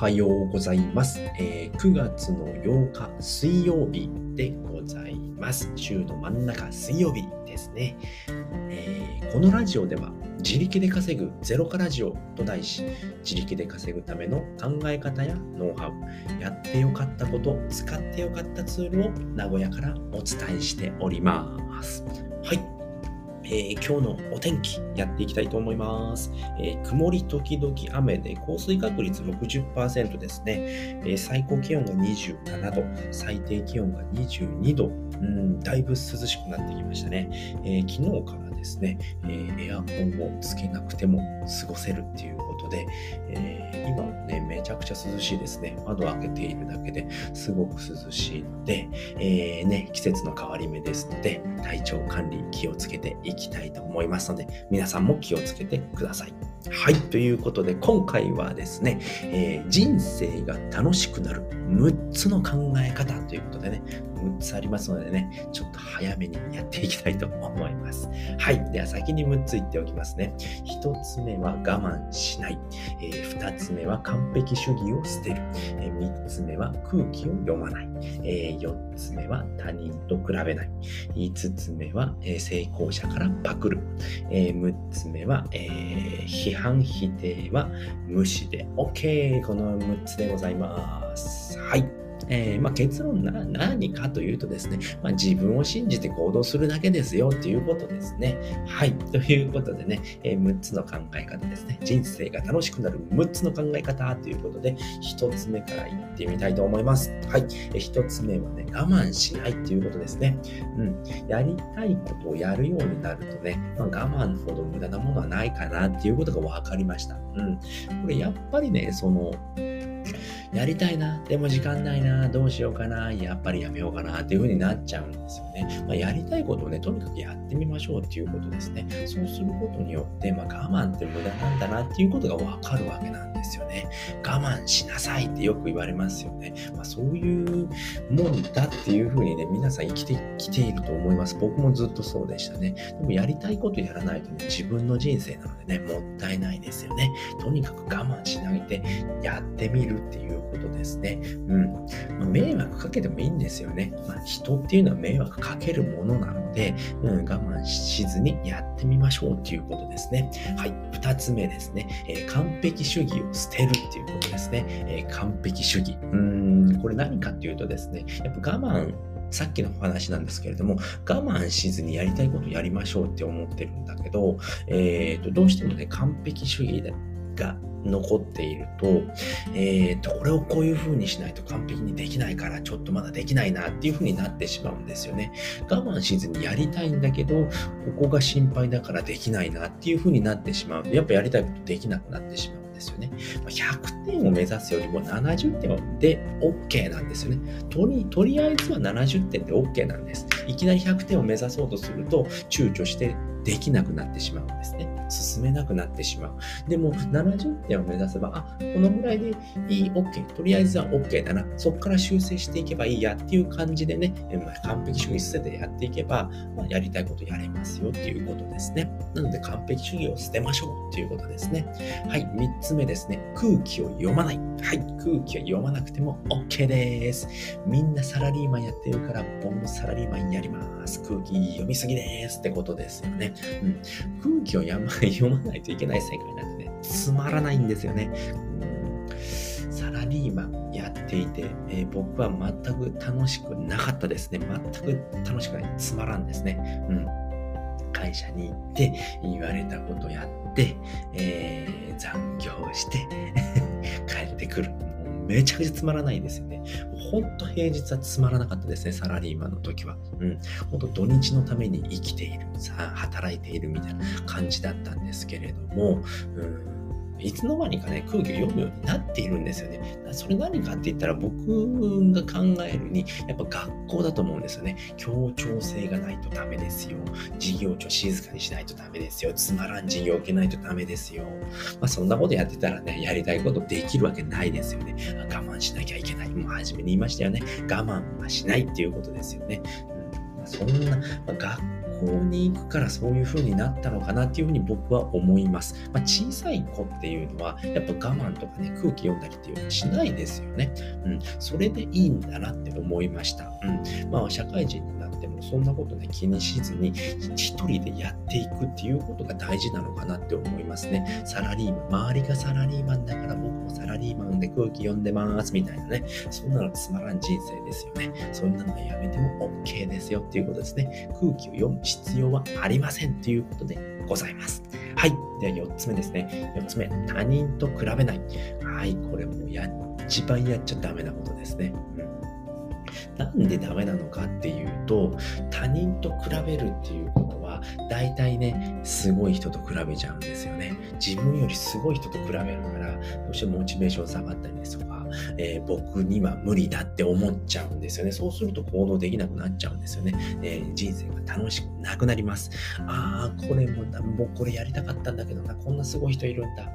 はようございます。えー9月の8日水曜日でございます。週の真ん中水曜日ですね。えーこのラジオでは自力で稼ぐゼロからラジオと題し、自力で稼ぐための考え方やノウハウ、やってよかったこと、使ってよかったツールを名古屋からお伝えしております。はい。えー今日のお天気やっていきたいと思います。えー曇り時々雨で降水確率60%ですね。えー最高気温が27度、最低気温が22度、うん、だいぶ涼しくなってきましたね。え昨日からですね、えエアコンをつけなくても過ごせるっていうことで、え今もね、めちゃくちゃ涼しいですね。窓開けているだけですごく涼しいので、えーね、季節の変わり目ですので、体調管理気をつけていきたいと思いますので、皆さんも気をつけてください。はい、ということで今回はですね、えー人生が楽しくなる6つの考え方ということでね、6つありますのでね、ちょっと早めにやっていきたいと思います。はい、では先に6つ言っておきますね。1つ目は我慢しない。え2つ目は完璧主義を捨てる。え3つ目は空気を読まない。え4つ目は他人と比べない。5つ目は、えー成功者からパクる。えー6つ目は、えー批判否定は無視で OK。この6つでございます。はい。えーまあ、結論な何かというとですね、まあ、自分を信じて行動するだけですよということですね。はい。ということでね、えー6つの考え方ですね。人生が楽しくなる6つの考え方ということで、1つ目から言ってみたいと思います。はい。え1つ目はね、我慢しないということですね。うん。やりたいことをやるようになるとね、まあ、我慢ほど無駄なものはないかなっていうことが分かりました。うん。これやっぱりね、その、やりたいな、でも時間ないな、どうしようかな、やっぱりやめようかなっていう風になっちゃうんですよね。まあ、やりたいことをね、とにかくやってみましょうっていうことですね。そうすることによって、まあ、我慢って無駄なんだなっていうことがわかるわけなんですよね。我慢しなさいってよく言われますよね。まあ、そういうもんだっていう風にね、皆さん生きてきていると思います。僕もずっとそうでしたね。でもやりたいことやらないとね、自分の人生なのでね、もったいないですよね。とにかく我慢しないでやってみるっていうことですね。うん。まあ迷惑かけてもいいんですよね。まあ、人っていうのは迷惑かけるものなので、うん、我慢しずにやってみましょうっていうことですね。はい。二つ目ですね。えー完璧主義を捨てるっていういうことですね。えー完璧主義。うん、これ何かっていうとですね、やっぱ我慢さっきのお話なんですけれども、我慢しずにやりたいことやりましょうって思ってるんだけど、えー、とどうしてもね、完璧主義が残っていると、えー、とこれをこういう風にしないと完璧にできないからちょっとまだできないなっていう風になってしまうんですよね。我慢しずにやりたいんだけど、ここが心配だからできないなっていう風になってしまうと、やっぱやりたいことできなくなってしまうですよね。100点を目指すよりも70点で OK なんですよね。とりとりあえずは70点で OK なんです。いきなり100点を目指そうとすると躊躇してできなくなってしまうんですね。進めなくなってしまう。でも70点を目指せば、あ、このぐらいでいい、OK。とりあえずは OK だな。そこから修正していけばいいやっていう感じでね、まあ完璧主義捨ててやっていけば、まあ、やりたいことやれますよっていうことですね。なので完璧主義を捨てましょうっていうことですね。はい、3つ目ですね。空気を読まない。はい、空気を読まなくても OK です。みんなサラリーマンやってるから、僕もサラリーマンやります。空気読みすぎですってことですよね。うん、空気を読ま読まないといけない世界なんてね、つまらないんですよね。うんサラリーマンやっていて、えー僕は全く楽しくなかったですね。全く楽しくない。つまらんですね。うん。会社に行って、言われたことやって、えー残業して、帰ってくる。めちゃくちゃつまらないですよね。ほんと平日はつまらなかったですね、サラリーマンの時は。うん。ほんと土日のために生きている、さ、働いているみたいな感じだったんですけれども、うん。いつの間にかね、空気を読むようになっているんですよね。それ何かって言ったら僕が考えるに、やっぱ学校だと思うんですよね。協調性がないとダメですよ。授業中静かにしないとダメですよ。つまらん授業を受けないとダメですよ。まあそんなことやってたらね、やりたいことできるわけないですよね。我慢しなきゃいけない。もう初めに言いましたよね。我慢はしないっていうことですよね。うんまそんな、まあ校に行くからそういう風になったのかなっていうふうに僕は思います。まあ、小さい子っていうのは、やっぱ我慢とかね、空気読んだりっていうのはしないですよね。うん。それでいいんだなって思いました。うん。まあ、社会人になってもそんなことね、気にしずに、一人でやっていくっていうことが大事なのかなって思いますね。サラリーマン、周りがサラリーマンだから僕もサラリーマンで空気読んでますみたいなね。そんなのつまらん人生ですよね。そんなのはやめても OK ですよっていうことですね。空気を読む必要はありませんということでございます。はい。では4つ目ですね。4つ目、他人と比べない。はい。これもや、一番やっちゃダメなことですね。うんなんでダメなのかっていうと他人と比べるっていうことは大体ねすごい人と比べちゃうんですよね自分よりすごい人と比べるからどうしてもモチベーション下がったりですとか、えー、僕には無理だって思っちゃうんですよね。そうすると行動できなくなっちゃうんですよね、えー、人生が楽しくなくなります。ああこれももうこれやりたかったんだけどな。こんなすごい人いるんだ。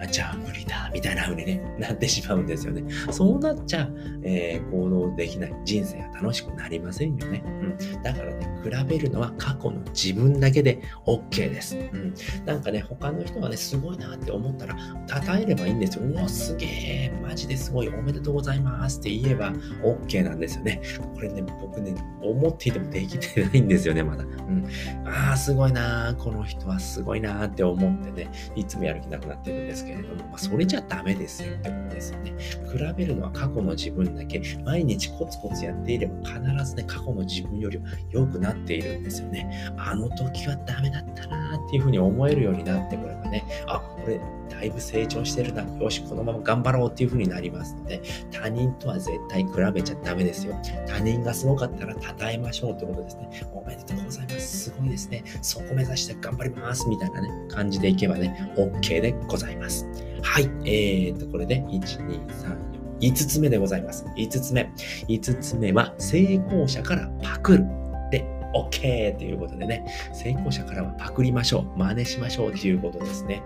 あじゃあ無理だ、みたいな風に、ね、なってしまうんですよね。そうなっちゃ、えー、行動できない。人生が楽しくなりませんよね。うん。だからね、比べるのは過去の自分だけで OK です。うん。なんかね、他の人がね、すごいなって思ったら、称えればいいんですよ。うわ、すげえ、マジですごい、おめでとうございますって言えば OK なんですよね。これね、僕ね、思っていてもできてないんですよね、まだ。うん。ああ、すごいなこの人はすごいなって思ってね、いつもやる気なくなってるんですけど、けれども、まあ、それじゃダメですよってことですよね。比べるのは過去の自分だけ、毎日コツコツやっていれば必ずね、過去の自分よりは良くなっているんですよね。あの時はダメだったなーっていうふうに思えるようになってくればね、あ、これだいぶ成長してるな。よし、このまま頑張ろうっていうふうになりますので、他人とは絶対比べちゃダメですよ。他人がすごかったら称えましょうってことですね。おめでとうございます。すごいですね。そこ目指して頑張ります。みたいなね、感じでいけばね、OK でございます。はい。えーと、これで、1、2、3、4。5つ目でございます。5つ目。5つ目は、成功者からパクる。で、OK ということでね、成功者からはパクりましょう。真似しましょうということですね。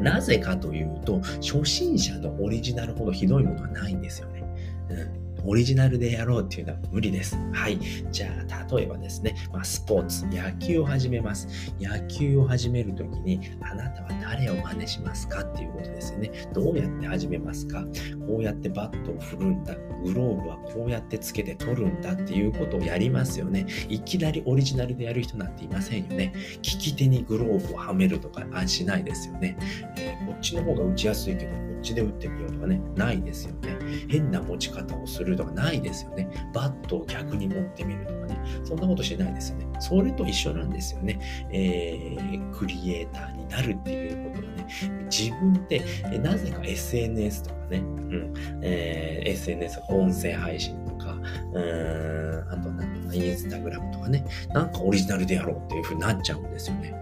なぜかというと、初心者のオリジナルほどひどいものはないんですよね。うんオリジナルでやろうっていうのは無理です。はい。じゃあ、例えばですね、まあ、スポーツ、野球を始めます。野球を始めるときに、あなたは誰を真似しますかっていうことですよね。どうやって始めますか？こうやってバットを振るんだ。グローブはこうやってつけて取るんだっていうことをやりますよね。いきなりオリジナルでやる人なんていませんよね。利き手にグローブをはめるとかしないですよね、えー、こっちの方が打ちやすいけど、ちで打ってみようとかね、ないですよね。変な持ち方をするとかないですよね。バットを逆に持ってみるとかね。そんなことしてないですよね。それと一緒なんですよね。えー、クリエイターになるっていうことがね、自分で、なぜか SNS とかね、うん、えー、SNS、音声配信とか、うん、あとなインスタグラムとかね、なんかオリジナルでやろうっていう風になっちゃうんですよね。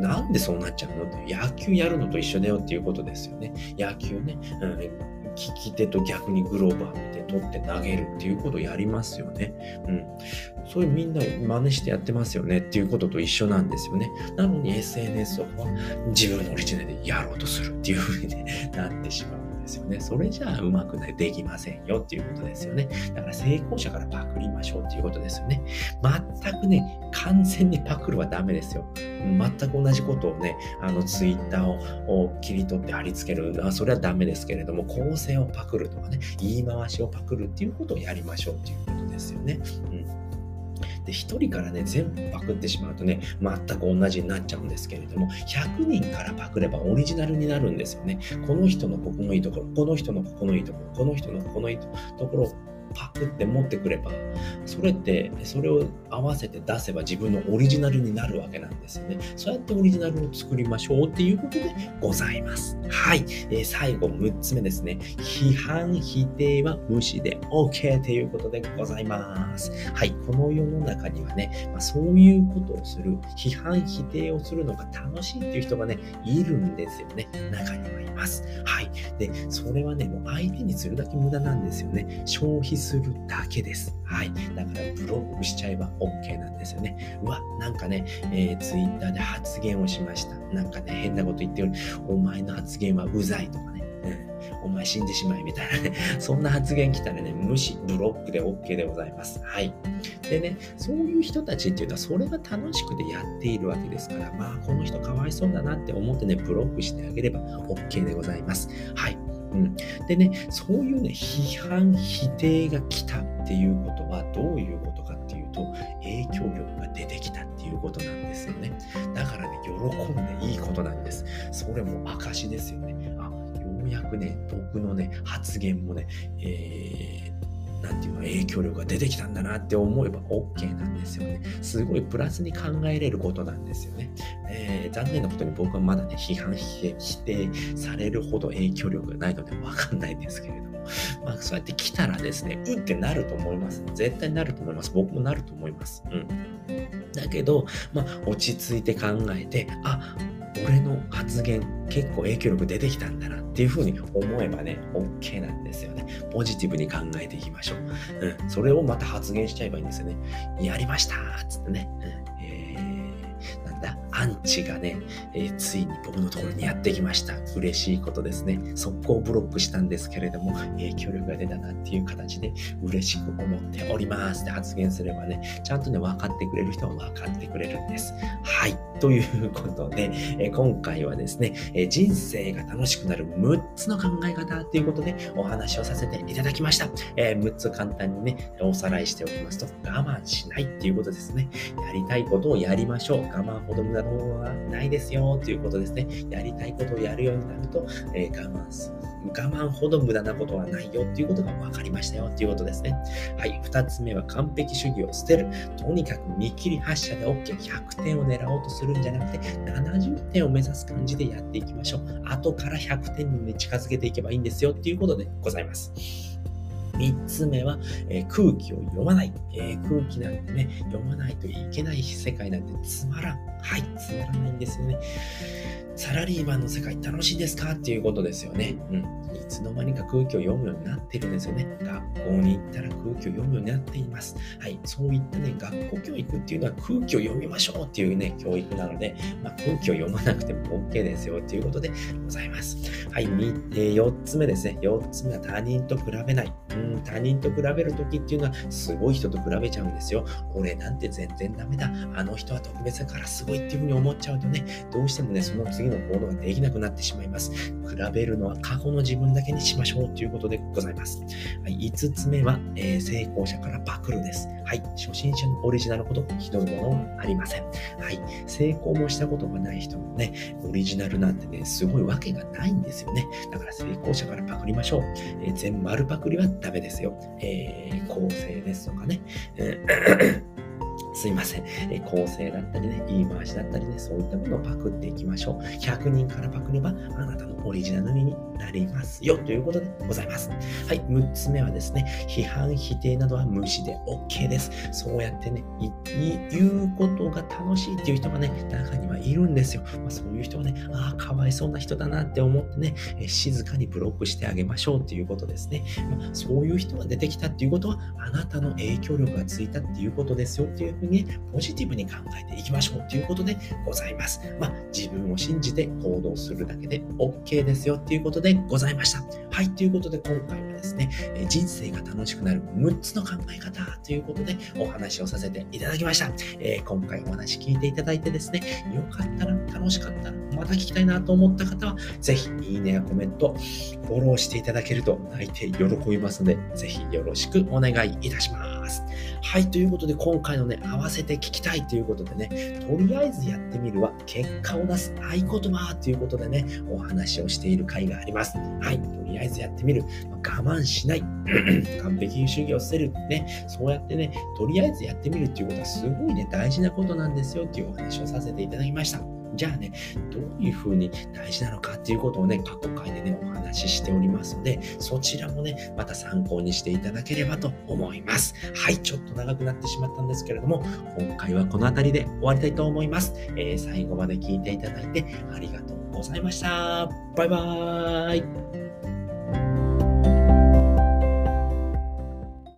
なんでそうなっちゃうのって野球やるのと一緒だよっていうことですよね。野球ね、うん、利き手と逆にグローブをはめて取って投げるっていうことをやりますよね。うん。それみんな真似してやってますよねっていうことと一緒なんですよね。なのに SNS は自分のオリジナルでやろうとするっていう風に、なってしまう。ですよね。それじゃあうまくない、できませんよっていうことですよね。だから成功者からパクりましょうっていうことですよね。全くね、完全にパクるはダメですよ。全く同じことをね、あのツイッターを切り取って貼り付ける、あそれはダメですけれども、構成をパクるとかね、言い回しをパクるっていうことをやりましょうっていうことですよね。うんで、1人からね、全部パクってしまうとね、全く同じになっちゃうんですけれども、100人からパクればオリジナルになるんですよね。この人のここのいいところ、この人のここのいいところ、この人のここのいいところをパクって持ってくれば、それって、それを合わせて出せば自分のオリジナルになるわけなんですよね。そうやってオリジナルを作りましょうっていうことでございます。はい。えー、最後、6つ目ですね。批判、否定は無視で OK ということでございます。はい。この世の中にはね、まあ、そういうことをする、批判、否定をするのが楽しいっていう人がね、いるんですよね。中にはいます。はい。で、それはね、もう相手にするだけ無駄なんですよね。消費するだけです。はい。だからブロックしちゃえば OK なんですよね。うわ、なんかね、えー、Twitter で発言をしました。なんかね、変なこと言ってる。お前の発言はうざいとかね。うんお前死んでしまえみたいなね、そんな発言来たらね、無視、ブロックで OK でございます。はい。でね、そういう人たちっていうのは、それが楽しくてやっているわけですから、まあ、この人かわいそうだなって思ってね、ブロックしてあげれば OK でございます。はい。うん、でね、そういうね、批判、否定が来たっていうことはどういうことと、影響力が出てきたっていうことなんですよね。だからね、喜んでいいことなんです。それも証ですよね。あ、ようやくね、僕のね、発言もね、えーなんていうの影響力が出てきたんだなって思えば OK なんですよね。すごいプラスに考えれることなんですよね。えー、残念なことに僕はまだね、批判、否定されるほど影響力がないのでわかんないんですけれども、まあそうやって来たらですね、うってなると思います。絶対なると思います。僕もなると思います。うん。だけど、まあ落ち着いて考えて、あ、俺の発言結構影響力出てきたんだなっていうふうに思えばね、OK なんですよね。ポジティブに考えていきましょう。うん。それをまた発言しちゃえばいいんですよね。やりましたっつってね。うんアンチがね、えー、ついに僕のところにやってきました。嬉しいことですね。速攻ブロックしたんですけれども、影響力が出たなっていう形で嬉しく思っておりますって発言すればね、ちゃんとね、分かってくれる人は分かってくれるんです。はい。ということで、え、今回はですね、え、人生が楽しくなる6つの考え方ということでお話をさせていただきました。え6つ簡単にね、おさらいしておきますと、我慢しないっていうことですね。やりたいことをやりましょう。我慢ほど無駄のはないですよということですね。やりたいことをやるようになると、えー、我慢する。我慢ほど無駄なことはないよっていうことが分かりましたよっていうことですね。はい。二つ目は完璧主義を捨てる。とにかく見切り発車で OK。100点を狙おうとするんじゃなくて、70点を目指す感じでやっていきましょう。後から100点に、ね、近づけていけばいいんですよっていうことでございます。3つ目は、えー、空気を読まない、えー、空気なんてね、読まないといけない世界なんてつまらん。はい、つまらないんですよね。サラリーマンの世界楽しいですか？っていうことですよね。うん。いつの間にか空気を読むようになってるんですよね。学校に行ったら空気を読むようになっています。はい。そういったね、学校教育っていうのは空気を読みましょうっていうね、教育なので、まあ、空気を読まなくても OK ですよっていうことでございます。はい。4つ目ですね。4つ目は他人と比べない。うん、他人と比べるときっていうのはすごい人と比べちゃうんですよ。俺なんて全然ダメだ。あの人は特別だからすごいっていうふうに思っちゃうとね、どうしてもね、その次の行動ができなくなってしまいます。比べるのは過去の自分だけにしましょうということでございます。はい、5つ目は、えー、成功者からパクるです。はい、初心者のオリジナルほどひどいものはありません。はい、成功もしたことがない人もね、オリジナルなんてね、すごいわけがないんですよね。だから成功者からパクりましょう。えー、全丸パクリはダメですよ。えー、構成ですとかね。えーすいません、え構成だったりね、言い回しだったりね、そういったものをパクっていきましょう。100人からパクれば、あなたのオリジナルになりますよ、ということでございます。はい、6つ目はですね、批判、否定などは無視で OK です。そうやってね、言うことが楽しいっていう人がね、中にはいるんですよ。まあ、そういう人はね、ああ、かわいそうな人だなって思ってね、え静かにブロックしてあげましょうっていうことですね。まあ、そういう人が出てきたっていうことは、あなたの影響力がついたっていうことですよっていうふうにポジティブに考えていきましょうということでございます。まあ、自分を信じて行動するだけで OK ですよっていうことでございました。はい、ということで今回はですね、人生が楽しくなる6つの考え方ということでお話をさせていただきました。えー、今回お話聞いていただいてですね、よかったら、楽しかったら、また聞きたいなと思った方は、ぜひいいねやコメント、フォローしていただけると泣いて喜びますので、ぜひよろしくお願いいたしますます。はい、ということで今回のね、合わせて聞きたいということでね、とりあえずやってみるは結果を出す合言葉ということでね、お話をしている回があります。はい、とりあえずやってみる。我慢しない。完璧主義を捨てる。ね、そうやってね、とりあえずやってみるっていうことはすごいね、大事なことなんですよっていうお話をさせていただきました。じゃあね、どういうふうに大事なのかっていうことをね、過去回でね、お話ししておりますので、そちらもね、また参考にしていただければと思います。はい、ちょっと長くなってしまったんですけれども、今回はこの辺りで終わりたいと思います。えー、最後まで聞いていただいてありがとうございました。バイバーイ。